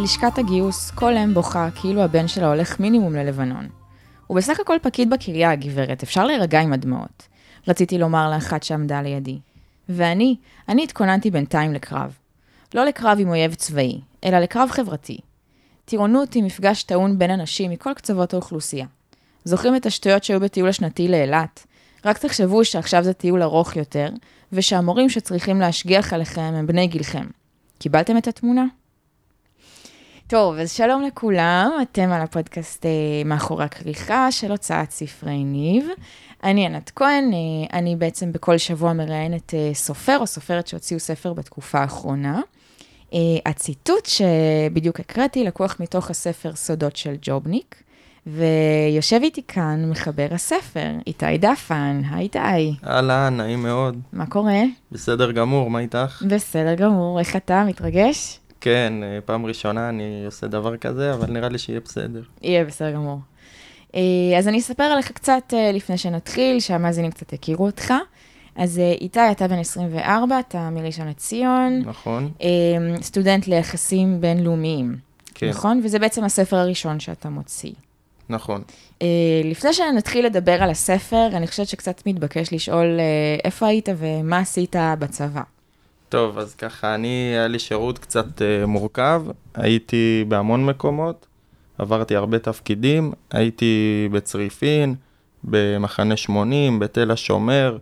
בלשכת הגיוס כל אם בוכה כאילו הבן שלה הולך מינימום ללבנון. הוא בסך הכל פקיד בקריה, הגברת, אפשר להירגע עם הדמעות. רציתי לומר לאחת שעמדה לידי. ואני, אני התכוננתי בינתיים לקרב. לא לקרב עם אויב צבאי, אלא לקרב חברתי. טירונות היא מפגש טעון בין אנשים מכל קצוות האוכלוסייה. זוכרים את השטויות שהיו בטיול השנתי לאילת? רק תחשבו שעכשיו זה טיול ארוך יותר, ושהמורים שצריכים להשגיח עליכם הם בני גילכם. קיבלתם את התמונה? טוב, אז שלום לכולם, אתם על הפודקאסט אה, מאחורי הכריכה של הוצאת ספרי ניב. אני ענת כהן, אה, אני בעצם בכל שבוע מראיינת אה, סופר או סופרת שהוציאו ספר בתקופה האחרונה. הציטוט שבדיוק הקראתי לקוח מתוך הספר סודות של ג'ובניק, ויושב איתי כאן מחבר הספר, איתי דפן, היי איתי. אהלן, נעים מאוד. מה קורה? בסדר גמור, מה איתך? בסדר גמור, איך אתה? מתרגש? כן, אה, פעם ראשונה אני עושה דבר כזה, אבל נראה לי שיהיה בסדר. יהיה בסדר גמור. אה, אז אני אספר עליך קצת אה, לפני שנתחיל, שהמאזינים קצת יכירו אותך. אז איתי, אתה בן 24, אתה מראשון לציון. נכון. סטודנט ליחסים בינלאומיים. כן. נכון? וזה בעצם הספר הראשון שאתה מוציא. נכון. לפני שנתחיל לדבר על הספר, אני חושבת שקצת מתבקש לשאול איפה היית ומה עשית בצבא. טוב, אז ככה, אני, היה לי שירות קצת uh, מורכב, הייתי בהמון מקומות, עברתי הרבה תפקידים, הייתי בצריפין, במחנה 80, בתל השומר,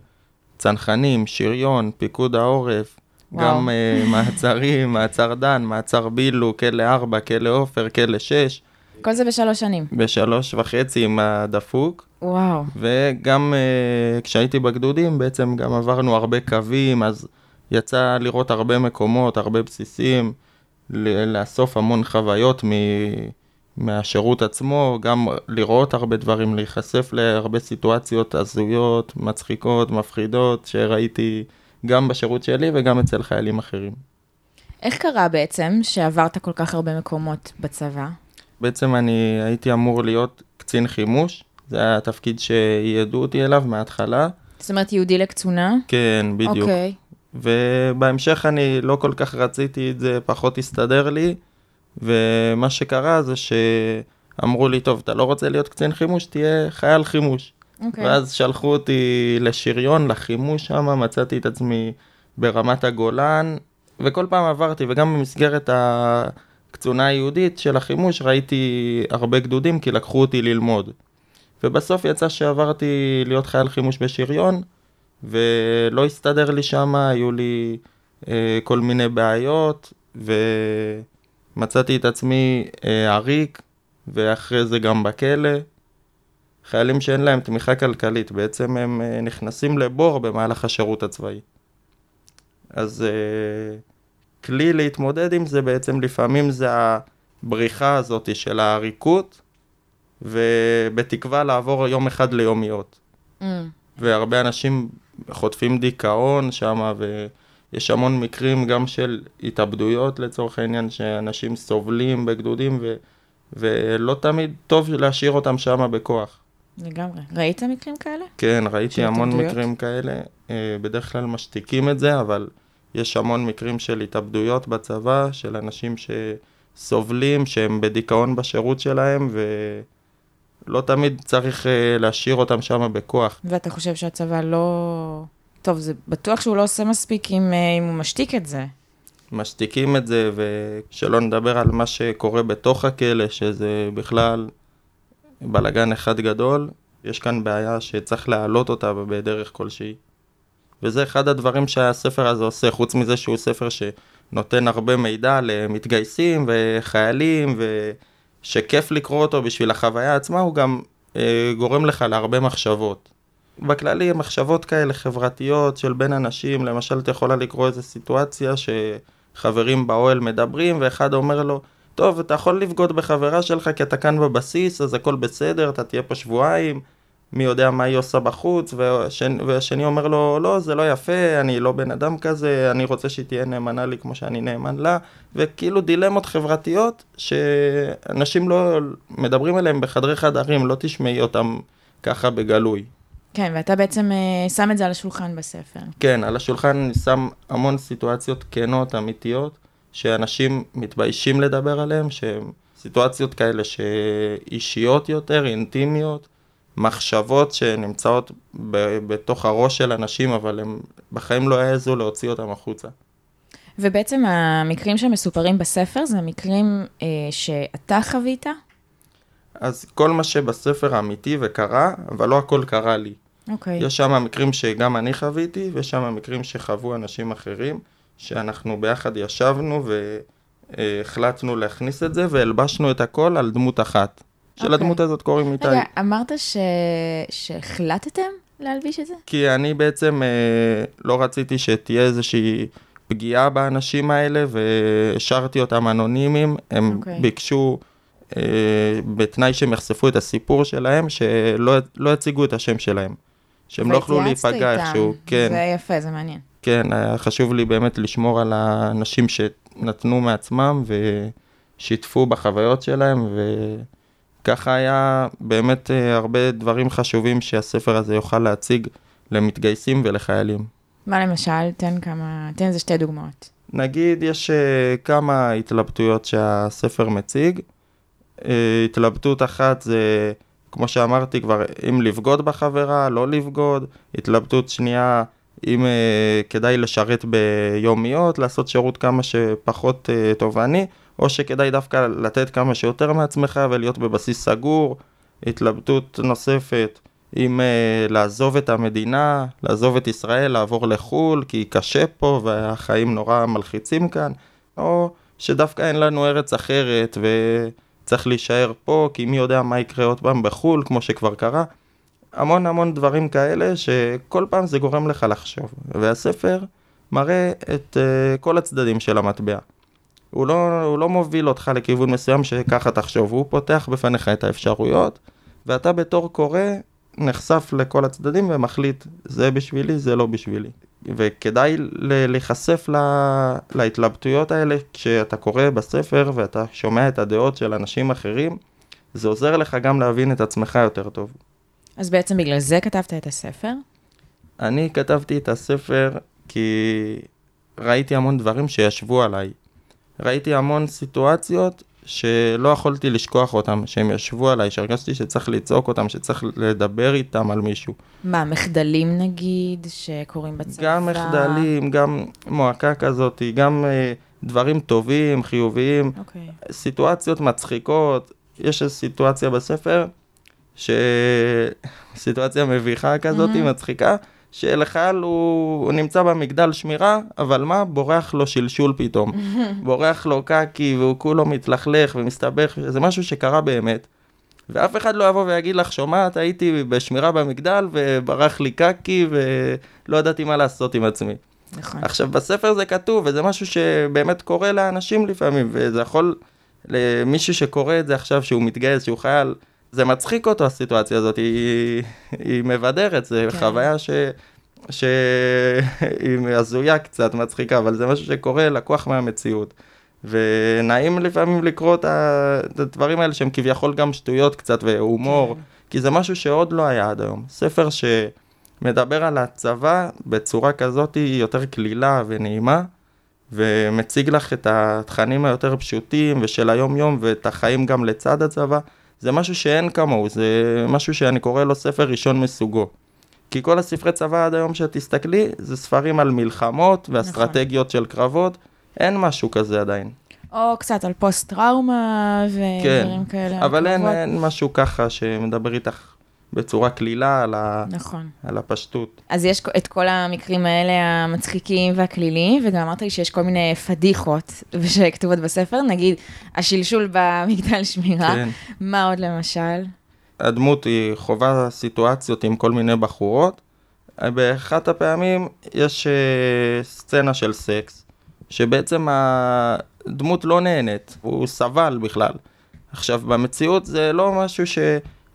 צנחנים, שריון, פיקוד העורף, וואו. גם uh, מעצרים, מעצר דן, מעצר בילו, כלא 4, כלא עופר, כלא 6. כל זה בשלוש שנים. בשלוש וחצי עם הדפוק. וואו. וגם uh, כשהייתי בגדודים, בעצם גם עברנו הרבה קווים, אז... יצא לראות הרבה מקומות, הרבה בסיסים, לאסוף המון חוויות מ... מהשירות עצמו, גם לראות הרבה דברים, להיחשף להרבה סיטואציות הזויות, מצחיקות, מפחידות, שראיתי גם בשירות שלי וגם אצל חיילים אחרים. איך קרה בעצם שעברת כל כך הרבה מקומות בצבא? בעצם אני הייתי אמור להיות קצין חימוש, זה היה התפקיד שייעדו אותי אליו מההתחלה. זאת אומרת יהודי לקצונה? כן, בדיוק. אוקיי. ובהמשך אני לא כל כך רציתי את זה, פחות הסתדר לי, ומה שקרה זה שאמרו לי, טוב, אתה לא רוצה להיות קצין חימוש, תהיה חייל חימוש. Okay. אוקיי. ואז שלחו אותי לשריון, לחימוש שם, מצאתי את עצמי ברמת הגולן, וכל פעם עברתי, וגם במסגרת הקצונה היהודית של החימוש ראיתי הרבה גדודים, כי לקחו אותי ללמוד. ובסוף יצא שעברתי להיות חייל חימוש בשריון, ולא הסתדר לי שם, היו לי אה, כל מיני בעיות, ומצאתי את עצמי אה, עריק, ואחרי זה גם בכלא. חיילים שאין להם תמיכה כלכלית, בעצם הם אה, נכנסים לבור במהלך השירות הצבאי. אז אה, כלי להתמודד עם זה בעצם לפעמים זה הבריחה הזאת של העריקות, ובתקווה לעבור יום אחד ליומיות. Mm. והרבה אנשים חוטפים דיכאון שם, ויש המון מקרים גם של התאבדויות לצורך העניין, שאנשים סובלים בגדודים, ו... ולא תמיד טוב להשאיר אותם שם בכוח. לגמרי. ראית מקרים כאלה? כן, ראיתי המון התאבדויות? מקרים כאלה. אה, בדרך כלל משתיקים את זה, אבל יש המון מקרים של התאבדויות בצבא, של אנשים שסובלים, שהם בדיכאון בשירות שלהם, ו... לא תמיד צריך uh, להשאיר אותם שם בכוח. ואתה חושב שהצבא לא... טוב, זה בטוח שהוא לא עושה מספיק אם, uh, אם הוא משתיק את זה. משתיקים את זה, ושלא נדבר על מה שקורה בתוך הכלא, שזה בכלל בלאגן אחד גדול. יש כאן בעיה שצריך להעלות אותה בדרך כלשהי. וזה אחד הדברים שהספר הזה עושה, חוץ מזה שהוא ספר שנותן הרבה מידע למתגייסים וחיילים ו... שכיף לקרוא אותו בשביל החוויה עצמה, הוא גם אה, גורם לך להרבה מחשבות. בכללי, מחשבות כאלה חברתיות של בין אנשים, למשל, אתה יכולה לקרוא איזו סיטואציה שחברים באוהל מדברים, ואחד אומר לו, טוב, אתה יכול לבגוד בחברה שלך כי אתה כאן בבסיס, אז הכל בסדר, אתה תהיה פה שבועיים, מי יודע מה היא עושה בחוץ, והשני, והשני אומר לו, לא, זה לא יפה, אני לא בן אדם כזה, אני רוצה שהיא תהיה נאמנה לי כמו שאני נאמן לה, וכאילו דילמות חברתיות שאנשים לא מדברים עליהם בחדרי חדרים, לא תשמעי אותם ככה בגלוי. כן, ואתה בעצם uh, שם את זה על השולחן בספר. כן, על השולחן אני שם המון סיטואציות כנות, אמיתיות, שאנשים מתביישים לדבר עליהם, שהן סיטואציות כאלה שאישיות יותר, אינטימיות, מחשבות שנמצאות ב- בתוך הראש של אנשים, אבל הם בחיים לא העזו להוציא אותם החוצה. ובעצם המקרים שמסופרים בספר זה מקרים אה, שאתה חווית? אז כל מה שבספר אמיתי וקרה, אבל לא הכל קרה לי. אוקיי. יש שם מקרים שגם אני חוויתי, ויש שם מקרים שחוו אנשים אחרים, שאנחנו ביחד ישבנו והחלטנו להכניס את זה, והלבשנו את הכל על דמות אחת. שלדמות אוקיי. הזאת קוראים איתי. רגע, אמרת ש... שהחלטתם להלביש את זה? כי אני בעצם אה, לא רציתי שתהיה איזושהי פגיעה באנשים האלה, והשארתי אותם אנונימיים. הם אוקיי. ביקשו, אה, בתנאי שהם יחשפו את הסיפור שלהם, שלא לא יציגו את השם שלהם. שהם לא יוכלו להיפגע איתם. איכשהו. כן, זה יפה, זה מעניין. כן, היה חשוב לי באמת לשמור על האנשים שנתנו מעצמם ושיתפו בחוויות שלהם, וככה היה באמת אה, הרבה דברים חשובים שהספר הזה יוכל להציג למתגייסים ולחיילים. מה למשל? תן כמה... תן איזה שתי דוגמאות. נגיד, יש אה, כמה התלבטויות שהספר מציג. אה, התלבטות אחת זה, כמו שאמרתי כבר, אם לבגוד בחברה, לא לבגוד. התלבטות שנייה, אם כדאי לשרת ביומיות, לעשות שירות כמה שפחות תובעני, או שכדאי דווקא לתת כמה שיותר מעצמך ולהיות בבסיס סגור. התלבטות נוספת, אם uh, לעזוב את המדינה, לעזוב את ישראל, לעבור לחו"ל, כי קשה פה והחיים נורא מלחיצים כאן, או שדווקא אין לנו ארץ אחרת וצריך להישאר פה, כי מי יודע מה יקרה עוד פעם בחו"ל, כמו שכבר קרה. המון המון דברים כאלה שכל פעם זה גורם לך לחשוב. והספר מראה את uh, כל הצדדים של המטבע. הוא לא, הוא לא מוביל אותך לכיוון מסוים שככה תחשוב, הוא פותח בפניך את האפשרויות, ואתה בתור קורא נחשף לכל הצדדים ומחליט, זה בשבילי, זה לא בשבילי. וכדאי להיחשף ל- להתלבטויות האלה כשאתה קורא בספר ואתה שומע את הדעות של אנשים אחרים, זה עוזר לך גם להבין את עצמך יותר טוב. אז בעצם בגלל זה כתבת את הספר? אני כתבתי את הספר כי ראיתי המון דברים שישבו עליי. ראיתי המון סיטואציות שלא יכולתי לשכוח אותם, שהם ישבו עליי, שהרגשתי שצריך לצעוק אותם, שצריך לדבר איתם על מישהו. מה, מחדלים נגיד, שקורים בצבא? גם מחדלים, גם מועקה כזאת, גם uh, דברים טובים, חיוביים, אוקיי. סיטואציות מצחיקות. יש איזו סיטואציה בספר, ש... סיטואציה מביכה כזאת, מהמם. מצחיקה, שלחייל הוא, הוא נמצא במגדל שמירה, אבל מה? בורח לו שלשול פתאום. בורח לו קקי והוא כולו מתלכלך ומסתבך, זה משהו שקרה באמת. ואף אחד לא יבוא ויגיד לך, שומעת, הייתי בשמירה במגדל וברח לי קקי ולא ידעתי מה לעשות עם עצמי. נכון. עכשיו, בספר זה כתוב, וזה משהו שבאמת קורה לאנשים לפעמים, וזה יכול, למישהו שקורא את זה עכשיו, שהוא מתגייס, שהוא חייל, זה מצחיק אותו הסיטואציה הזאת, היא, היא מבדרת, זה כן. חוויה ש... שהיא הזויה קצת, מצחיקה, אבל זה משהו שקורה לקוח מהמציאות. ונעים לפעמים לקרוא את הדברים האלה שהם כביכול גם שטויות קצת והומור, כן. כי זה משהו שעוד לא היה עד היום. ספר שמדבר על הצבא בצורה כזאת היא יותר קלילה ונעימה, ומציג לך את התכנים היותר פשוטים ושל היום-יום ואת החיים גם לצד הצבא. זה משהו שאין כמוהו, זה משהו שאני קורא לו ספר ראשון מסוגו. כי כל הספרי צבא עד היום שתסתכלי, זה ספרים על מלחמות ואסטרטגיות של קרבות, אין משהו כזה עדיין. או קצת על פוסט-טראומה ודברים כאלה. אבל אין. אין משהו ככה שמדבר איתך בצורה קלילה על, ה, נכון. על הפשטות. אז יש את כל המקרים האלה המצחיקים והכליליים, וגם אמרת לי שיש כל מיני פדיחות שכתובות בספר, נגיד השלשול במגדל שמירה. כן. מה עוד למשל? הדמות היא חווה סיטואציות עם כל מיני בחורות. באחת הפעמים יש אה, סצנה של סקס, שבעצם הדמות לא נהנית, הוא סבל בכלל. עכשיו, במציאות זה לא משהו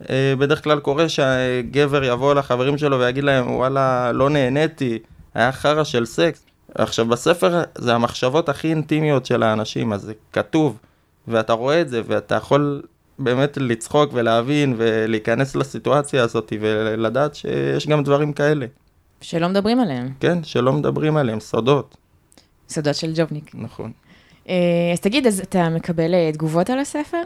שבדרך כלל קורה שהגבר יבוא לחברים שלו ויגיד להם, וואלה, לא נהניתי, היה חרא של סקס. עכשיו, בספר זה המחשבות הכי אינטימיות של האנשים, אז זה כתוב, ואתה רואה את זה, ואתה יכול באמת לצחוק ולהבין ולהיכנס לסיטואציה הזאת ולדעת שיש גם דברים כאלה, שלא מדברים עליהם. כן? שלא מדברים עליהם, סודות, סודות של ג'ובניק. נכון. אה, אז תגיד, אז אתה מקבל אה, תגובות על הספר?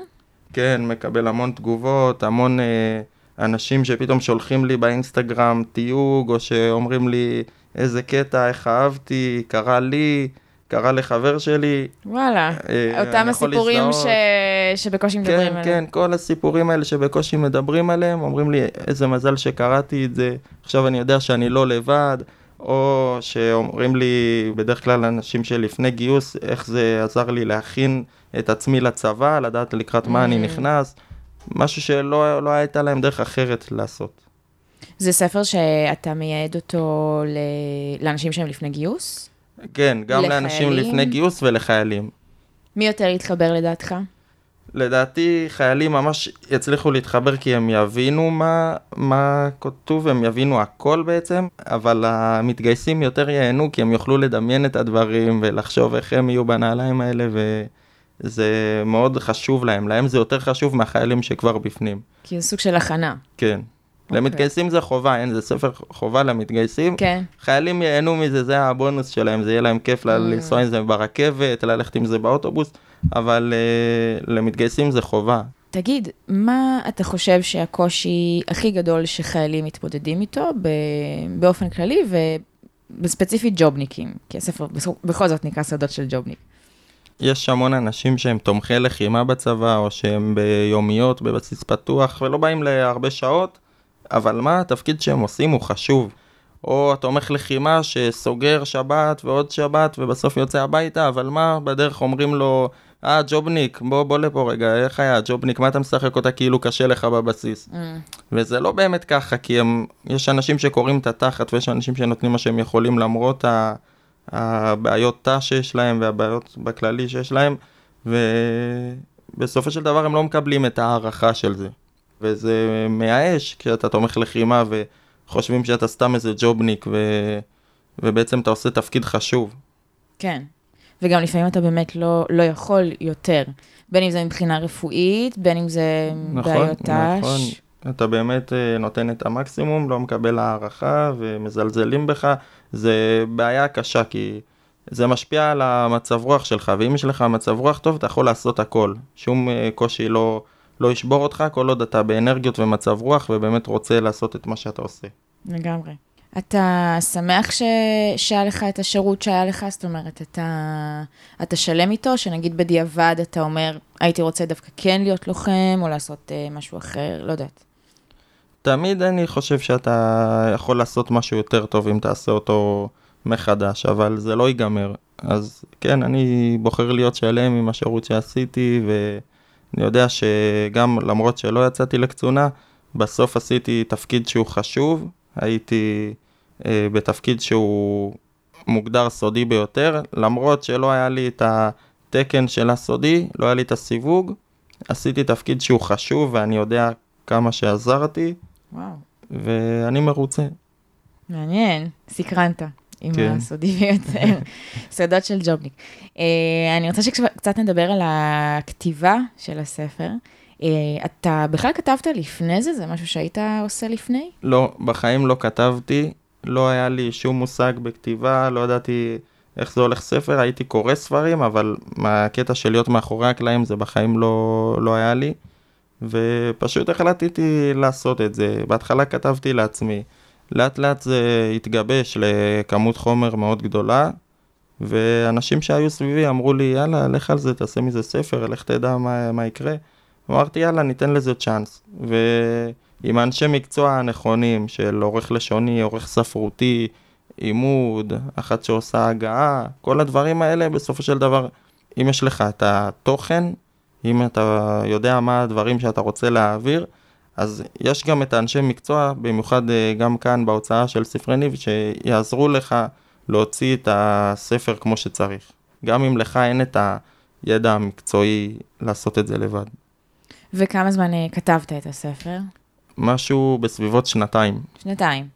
כן, מקבל המון תגובות, המון אה, אנשים שפתאום שולחים לי באינסטגרם תיוג, או שאומרים לי איזה קטע, איך אהבתי, קרה לי, קרה לחבר שלי. וואלה, אה, אותם הסיפורים ש... שבקושי מדברים כן, עליהם. כן, כל הסיפורים האלה שבקושי מדברים עליהם, אומרים לי, איזה מזל שקראתי את זה, עכשיו אני יודע שאני לא לבד, או שאומרים לי, בדרך כלל אנשים שלפני גיוס, איך זה עזר לי להכין את עצמי לצבא, לדעת לקראת מה אני Mm. נכנס, משהו שלא לא הייתה להם דרך אחרת לעשות. זה ספר שאתה מייעד אותו ל... לאנשים שהם לפני גיוס? כן, גם לאנשים לחיילים? לפני גיוס ולחיילים. מי יותר יתחבר לדעתך? לדעתי חיילים ממש יצליחו להתחבר כי הם יבינו מה, מה כתוב, הם יבינו הכל בעצם, אבל המתגייסים יותר ייהנו כי הם יוכלו לדמיין את הדברים ולחשוב איך הם יהיו בנעליים האלה וזה מאוד חשוב להם, להם זה יותר חשוב מהחיילים שכבר בפנים, כי זה סוג של הכנה. כן. אוקיי. למתגייסים זה חובה, אין, זה ספר חובה למתגייסים. כן. חיילים ייהנו מזה, זה הבונוס שלהם, זה יהיה להם כיף Mm. לנסוע עם זה ברכבת, ללכת עם זה באוטובוס, אבל uh, למתגייסים זה חובה. תגיד, מה אתה חושב שהקושי הכי גדול שחיילים מתמודדים איתו ב... באופן כללי ובספציפית ג'ובניקים? כי הספר בכל זאת נקרא סודות של ג'ובניק. יש המון אנשים שהם תומכי לחימה בצבא, או שהם ביומיות, בבסיס פתוח, ולא באים להרבה שעות, אבל מה התפקיד שהם עושים הוא חשוב. או התומך לחימה שסוגר שבת ועוד שבת, ובסוף יוצא הביתה, אבל מה, בדרך אומרים לו, אה, ג'ובניק, בוא, בוא לפה רגע, איך היה, ג'ובניק, מה אתה משחק אותה כאילו קשה לך בבסיס? וזה לא באמת ככה, כי הם, יש אנשים שקוראים את התחת, ויש אנשים שנותנים מה שהם יכולים למרות ה, הבעיות תא שיש להם והבעיות בכללי שיש להם, ובסופו של דבר הם לא מקבלים את ההערכה של זה. וזה מייאש כשאתה תומך לחימה וחושבים שאתה סתם איזה ג'ובניק, ו... ובעצם אתה עושה תפקיד חשוב. כן. וגם לפעמים אתה באמת לא, לא יכול יותר. בין אם זה מבחינה רפואית, בין אם זה נכון, בעיות ת"ש. נכון. אתה באמת אה, נותן את המקסימום, לא מקבל הערכה ומזלזלים בך, זה בעיה קשה כי זה משפיע על המצב רוח שלך, ואם יש לך מצב רוח טוב אתה יכול לעשות הכל. שום אה, קושי לא, לא ישבור אותך כל עוד אתה באנרגיות ומצב רוח ובאמת רוצה לעשות את מה שאתה עושה. לגמרי. אתה שמח ש... שהיה לך את השירות שהיה לך? זאת אומרת, אתה, אתה שלם איתו, שנגיד בדיעבד אתה אומר, הייתי רוצה דווקא כן להיות לוחם, או לעשות uh, משהו אחר, לא יודעת. תמיד אני חושב שאתה יכול לעשות משהו יותר טוב אם תעשה אותו מחדש, אבל זה לא ייגמר. אז כן, אני בוחר להיות שלם עם השירות שעשיתי, ואני יודע שגם למרות שלא יצאתי לקצונה, בסוף עשיתי תפקיד שהוא חשוב, הייתי אה, בתפקיד שהוא מוגדר סודי ביותר, למרות שלא היה לי את התקן של הסודי, לא היה לי את הסיווג, עשיתי תפקיד שהוא חשוב ואני יודע כמה שעזרתי, וואו, ואני מרוצה. מעניין, סקרנת. עם כן. הסודי ביותר, סודות של ג'ובניק. Uh, אני רוצה שקצת נדבר על הכתיבה של הספר. Uh, אתה בכלל כתבת לפני זה? זה משהו שהיית עושה לפני? לא, בחיים לא כתבתי, לא היה לי שום מושג בכתיבה, לא ידעתי איך זה הולך ספר, הייתי קורא ספרים, אבל מהקטע של להיות מאחורי הקלעים זה בחיים לא, לא היה לי, ופשוט החלטתי לעשות את זה. בהתחלה כתבתי לעצמי, לאט לאט זה התגבש לכמות חומר מאוד גדולה, ואנשים שהיו סביבי אמרו לי, יאללה, לך על זה, תעשה מזה ספר, לך תדע מה, מה יקרה. אמרתי, יאללה, ניתן לזה צ'אנס. ועם האנשי מקצוע הנכונים של עורך לשוני, עורך ספרותי, עימוד, אחת שעושה הגעה, כל הדברים האלה, בסופו של דבר, אם יש לך את התוכן, אם אתה יודע מה הדברים שאתה רוצה להעביר, אז יש גם את האנשי מקצוע, במיוחד אה, גם כאן בהוצאה של ספרי ניב, שיעזרו לך להוציא את הספר כמו שצריך. גם אם לך אין את הידע המקצועי לעשות את זה לבד. וכמה זמן אה, כתבת את הספר? משהו בסביבות שנתיים. שנתיים.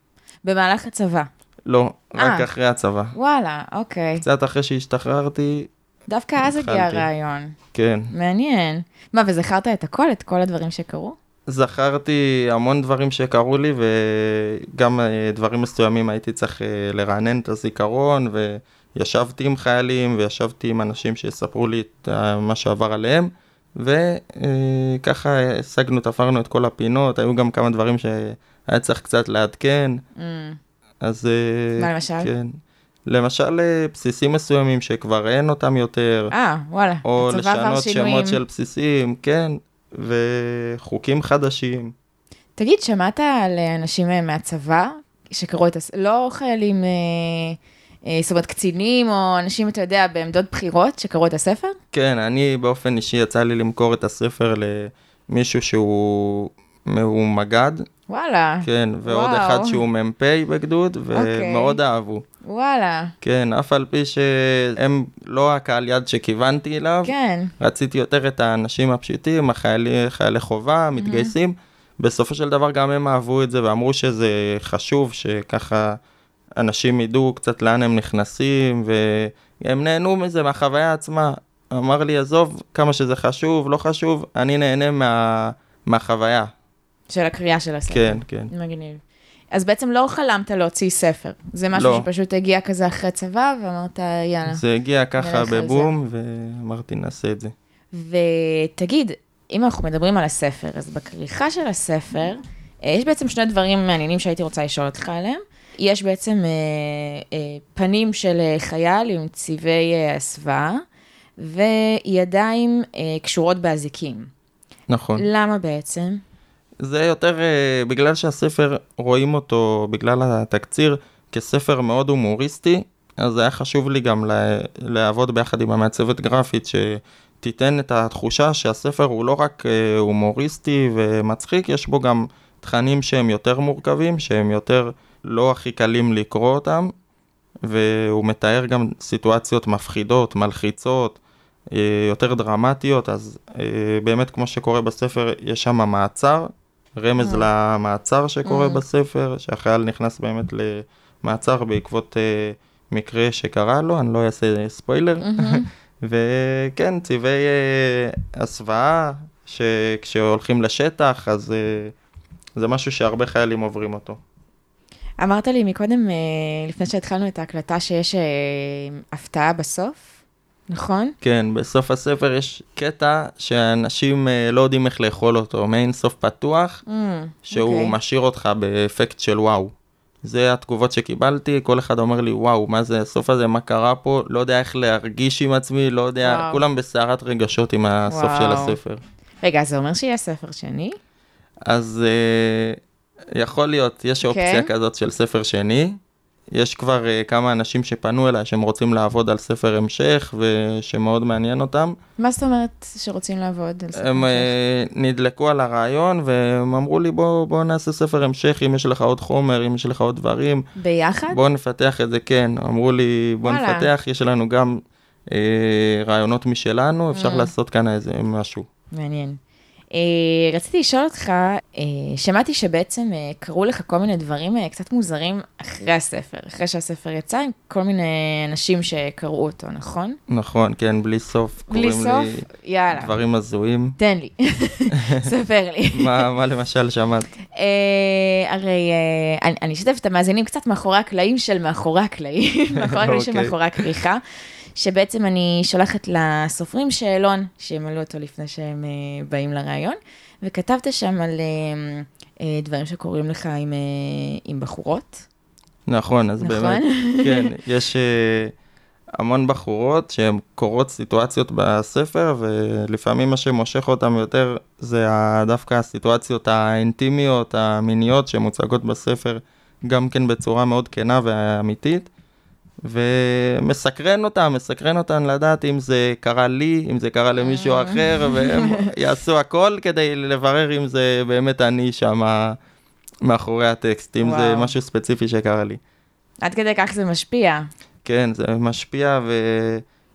במהלך הצבא. לא, רק אה. אחרי הצבא. וואלה, אוקיי. קצת אחרי שהשתחררתי, דווקא אז הגיע. הרעיון. כן. מעניין. מה, וזכרת את הכל? את כל הדברים שקרו? זכרתי המון דברים שקרו לי, וגם אה, דברים מסוימים הייתי צריך אה, לרענן את הזיכרון, וישבתי עם חיילים, וישבתי עם אנשים שיספרו לי את מה שעבר עליהם, וככה השגנו, תפרנו את כל הפינות, היו גם כמה דברים שהיה צריך קצת לעדכן. Mm. אז... מה למשל? כן. למשל בסיסים מסוימים שכבר אין אותם יותר. אה, וואלה. או לשנות שמות של בסיסים, כן. וחוקים חדשים. תגיד, שמעת על אנשים מהצבא שקראו את, הס... לא חיילים, אה, אה, זאת אומרת קצינים או אנשים, אתה יודע, בעמדות בחירות שקראו את הספר? כן, אני באופן אישי יצא לי למכור את הספר למישהו שהוא הוא מג"ד. וואלה. כן, ועוד וואו. אחד שהוא מ"פ בגדוד, ומאוד okay. אוקיי. אהבו. וואלה. כן, אף על פי שהם לא הקהל יד שכיוונתי אליו. כן. רציתי יותר את האנשים הפשוטים, החיילי, חיילי חובה, מתגייסים. Mm-hmm. בסופו של דבר גם הם אהבו את זה ואמרו שזה חשוב, שככה אנשים ידעו קצת לאן הם נכנסים, והם נהנו מזה, מהחוויה עצמה. אמר לי, עזוב כמה שזה חשוב, לא חשוב, אני נהנה מה, מהחוויה. של הקריאה של הספר. כן, כן. מגניב. אז בעצם לא חלמת להוציא ספר. זה משהו לא. שפשוט הגיע כזה אחרי צבא, ואמרת, יאללה. זה הגיע ככה בבום, ואמרתי, נעשה את זה. ותגיד, אם אנחנו מדברים על הספר, אז בכריכה של הספר, אה, יש בעצם שני דברים מעניינים שהייתי רוצה לשאול אותך עליהם. יש בעצם אה, אה, פנים של אה, חייל עם צבעי אה, הסוואה, וידיים אה, קשורות באזיקים. נכון. למה בעצם? זה יותר uh, בגלל שהספר, רואים אותו בגלל התקציר כספר מאוד הומוריסטי, אז היה חשוב לי גם לעבוד ביחד עם המעצבת גרפית, שתיתן את התחושה שהספר הוא לא רק uh, הומוריסטי ומצחיק, יש בו גם תכנים שהם יותר מורכבים, שהם יותר לא הכי קלים לקרוא אותם, והוא מתאר גם סיטואציות מפחידות, מלחיצות, uh, יותר דרמטיות, אז באמת כמו שקורה בספר, יש שם מעצר, רמז mm. למעצר שקורה mm. בספר, שהחייל נכנס באמת למעצר בעקבות uh, מקרה שקרה לו, אני לא אעשה ספוילר. Mm-hmm. וכן, צבעי uh, הסוואה, שכשהולכים לשטח, אז uh, זה משהו שהרבה חיילים עוברים אותו. אמרת לי מקודם, uh, לפני שהתחלנו את ההקלטה, שיש uh, הפתעה בסוף. נכון? כן, בסוף הספר יש קטע שאנשים אה, לא יודעים איך לאכול אותו, מעין סוף פתוח, mm, שהוא okay. אוקיי. משאיר אותך באפקט של וואו. זה התגובות שקיבלתי, כל אחד אומר לי, וואו, מה זה הסוף הזה, מה קרה פה, לא יודע איך להרגיש עם עצמי, לא יודע, וואו. כולם בסערת רגשות עם הסוף וואו. של הספר. רגע, זה אומר שיהיה ספר שני? אז אה, יכול להיות, יש אופציה כן? כזאת של ספר שני. יש כבר uh, כמה אנשים שפנו אליי שהם רוצים לעבוד על ספר המשך ושמאוד מעניין אותם. מה זאת אומרת שרוצים לעבוד על ספר הם, המשך? הם uh, נדלקו על הרעיון והם אמרו לי בוא, בוא נעשה ספר המשך אם יש לך עוד חומר, אם יש לך עוד דברים. ביחד? בוא נפתח את זה, כן. אמרו לי בוא וואלה. נפתח, יש לנו גם uh, רעיונות משלנו, אפשר mm. לעשות כאן איזה משהו. מעניין. Uh, רציתי לשאול אותך, uh, שמעתי שבעצם uh, קרו לך כל מיני דברים קצת מוזרים אחרי הספר, אחרי שהספר יצא, עם כל מיני אנשים שקראו אותו, נכון? נכון, כן, בלי סוף. בלי סוף? יאללה. דברים הזויים. תן לי, ספר לי. מה, מה למשל שמעת? הרי אני, אני אשתף את המאזינים קצת מאחורי הקלעים של מאחורי הקלעים, מאחורי הקלעים של אוקיי. מאחורי הכריכה. שבעצם אני שולחת לסופרים שאלון, שימלאו אותו לפני שהם uh, באים לראיון, וכתבת שם על uh, uh, דברים שקורים לך עם, עם בחורות. נכון, אז נכון? באמת, כן, יש המון בחורות שהן קורות סיטואציות בספר, ולפעמים מה שמושך אותן יותר זה דווקא הסיטואציות האינטימיות, המיניות שמוצגות בספר, גם כן בצורה מאוד כנה ואמיתית. ומסקרן אותם, מסקרן אותם לדעת אם זה קרה לי, אם זה קרה למישהו אה. אחר, והם יעשו הכל כדי לברר אם זה באמת אני שם מאחורי הטקסט, אם וואו. זה משהו ספציפי שקרה לי. עד כדי כך זה משפיע. כן, זה משפיע,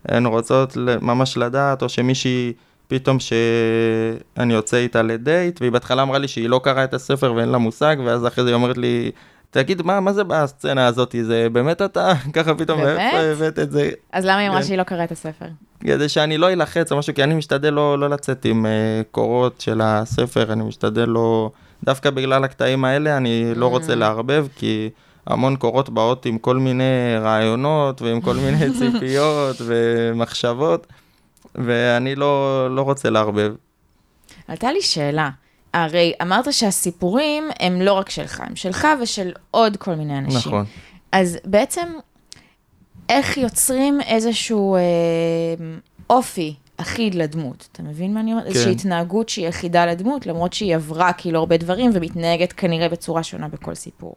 והן רוצות ממש לדעת, או שמישהי... פתאום שאני יוצא איתה לדייט, והיא בהתחלה אמרה לי שהיא לא קראה את הספר ואין לה מושג, ואז אחרי זה היא אומרת לי, תגיד, מה, מה זה בסצנה הזאת? זה באמת אתה? ככה פתאום, איפה הבאת את זה? אז למה היא אמרה כן. שהיא לא קראה את הספר? כדי שאני לא אלחץ או משהו, כי אני משתדל לא, לא לצאת עם uh, קורות של הספר, אני משתדל לא... דווקא בגלל הקטעים האלה אני לא רוצה mm. לערבב, כי המון קורות באות עם כל מיני רעיונות ועם כל מיני ציפיות ומחשבות, ואני לא, לא רוצה לערבב. עלתה לי שאלה. הרי אמרת שהסיפורים הם לא רק שלך, הם שלך ושל עוד כל מיני אנשים. נכון. אז בעצם, איך יוצרים איזשהו אה, אופי אחיד לדמות? אתה מבין מה אני אומרת? כן. איזושהי התנהגות שהיא אחידה לדמות, למרות שהיא עברה כאילו הרבה דברים ומתנהגת כנראה בצורה שונה בכל סיפור.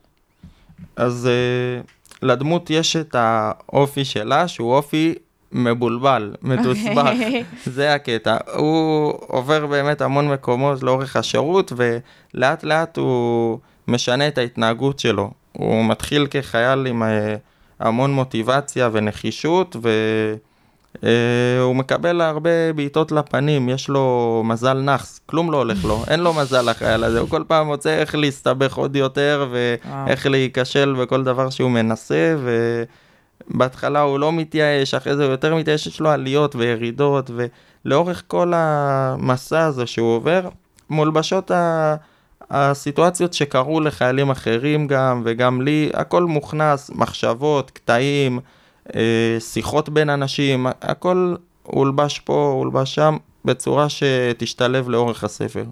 אז אה, לדמות יש את האופי שלה, שהוא אופי מבולבל, מתוסבך. אוקיי. זה הקטע. הוא עובר באמת המון מקומות לאורך השירות, ולאט לאט הוא משנה את ההתנהגות שלו. הוא מתחיל כחייל עם אה, המון מוטיבציה ונחישות, והוא אה, מקבל הרבה בעיטות לפנים, יש לו מזל נאחס, כלום לא הולך לו, אין לו מזל לחייל הזה, הוא כל פעם מוצא איך להסתבך עוד יותר, ואיך להיכשל בכל דבר שהוא מנסה, ו... בהתחלה הוא לא מתייאש, אחרי זה הוא יותר מתייאש, יש לו עליות וירידות, ולאורך כל המסע הזה שהוא עובר, מולבשות ה... הסיטואציות שקרו לחיילים אחרים גם, וגם לי, הכל מוכנס, מחשבות, קטעים, אה, שיחות בין אנשים, הכל הולבש פה, הולבש שם, בצורה שתשתלב לאורך הספר.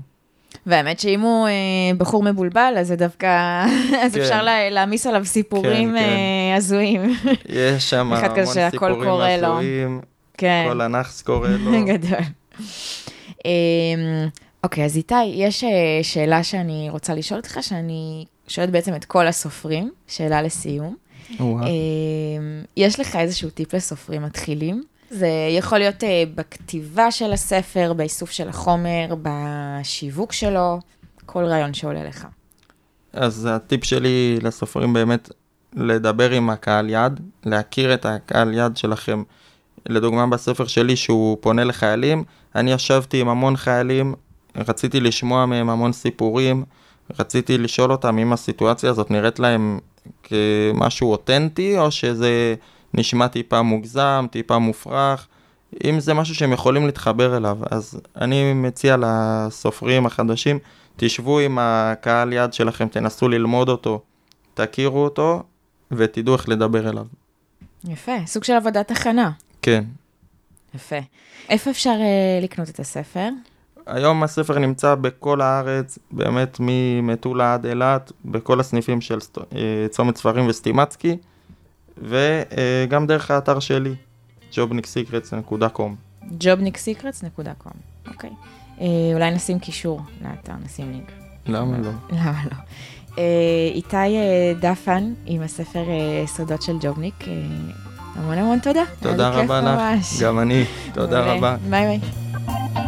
והאמת שאם הוא אה, בחור מבולבל, אז זה דווקא, אז כן. אפשר לה, להעמיס עליו סיפורים כן, כן. אה, הזויים. יש שם המון סיפורים הזויים, כן. כל הנאחס קורה לו. גדול. אה, אוקיי, אז איתי, יש אה, שאלה שאני רוצה לשאול אותך, שאני שואלת בעצם את כל הסופרים, שאלה לסיום. אה, יש לך איזשהו טיפ לסופרים מתחילים? זה יכול להיות uh, בכתיבה של הספר, באיסוף של החומר, בשיווק שלו, כל רעיון שעולה לך. אז הטיפ שלי לסופרים באמת לדבר עם הקהל יד, להכיר את הקהל יד שלכם. לדוגמה בספר שלי שהוא פונה לחיילים, אני ישבתי עם המון חיילים, רציתי לשמוע מהם המון סיפורים, רציתי לשאול אותם אם הסיטואציה הזאת נראית להם כמשהו אותנטי, או שזה נשמע טיפה מוגזם, טיפה מופרך. אם זה משהו שהם יכולים להתחבר אליו, אז אני מציע לסופרים החדשים, תשבו עם הקהל יד שלכם, תנסו ללמוד אותו, תכירו אותו, ותדעו איך לדבר אליו. יפה, סוג של עבודת הכנה. כן. יפה. איפה אפשר uh, לקנות את הספר? היום הספר נמצא בכל הארץ, באמת ממטולה עד אילת, בכל הסניפים של אה, צומת ספרים וסטימצקי. וגם דרך האתר שלי, jobnicksecrets.com. jobnicksecrets.com, אוקיי. אה, אולי נשים קישור לאתר, נשים לינק. למה לא? למה לא? אה, איתי אה, דפן עם הספר סודות של ג'ובניק, המון המון תודה. תודה רבה לך, גם אני, תודה רבה. ביי ביי.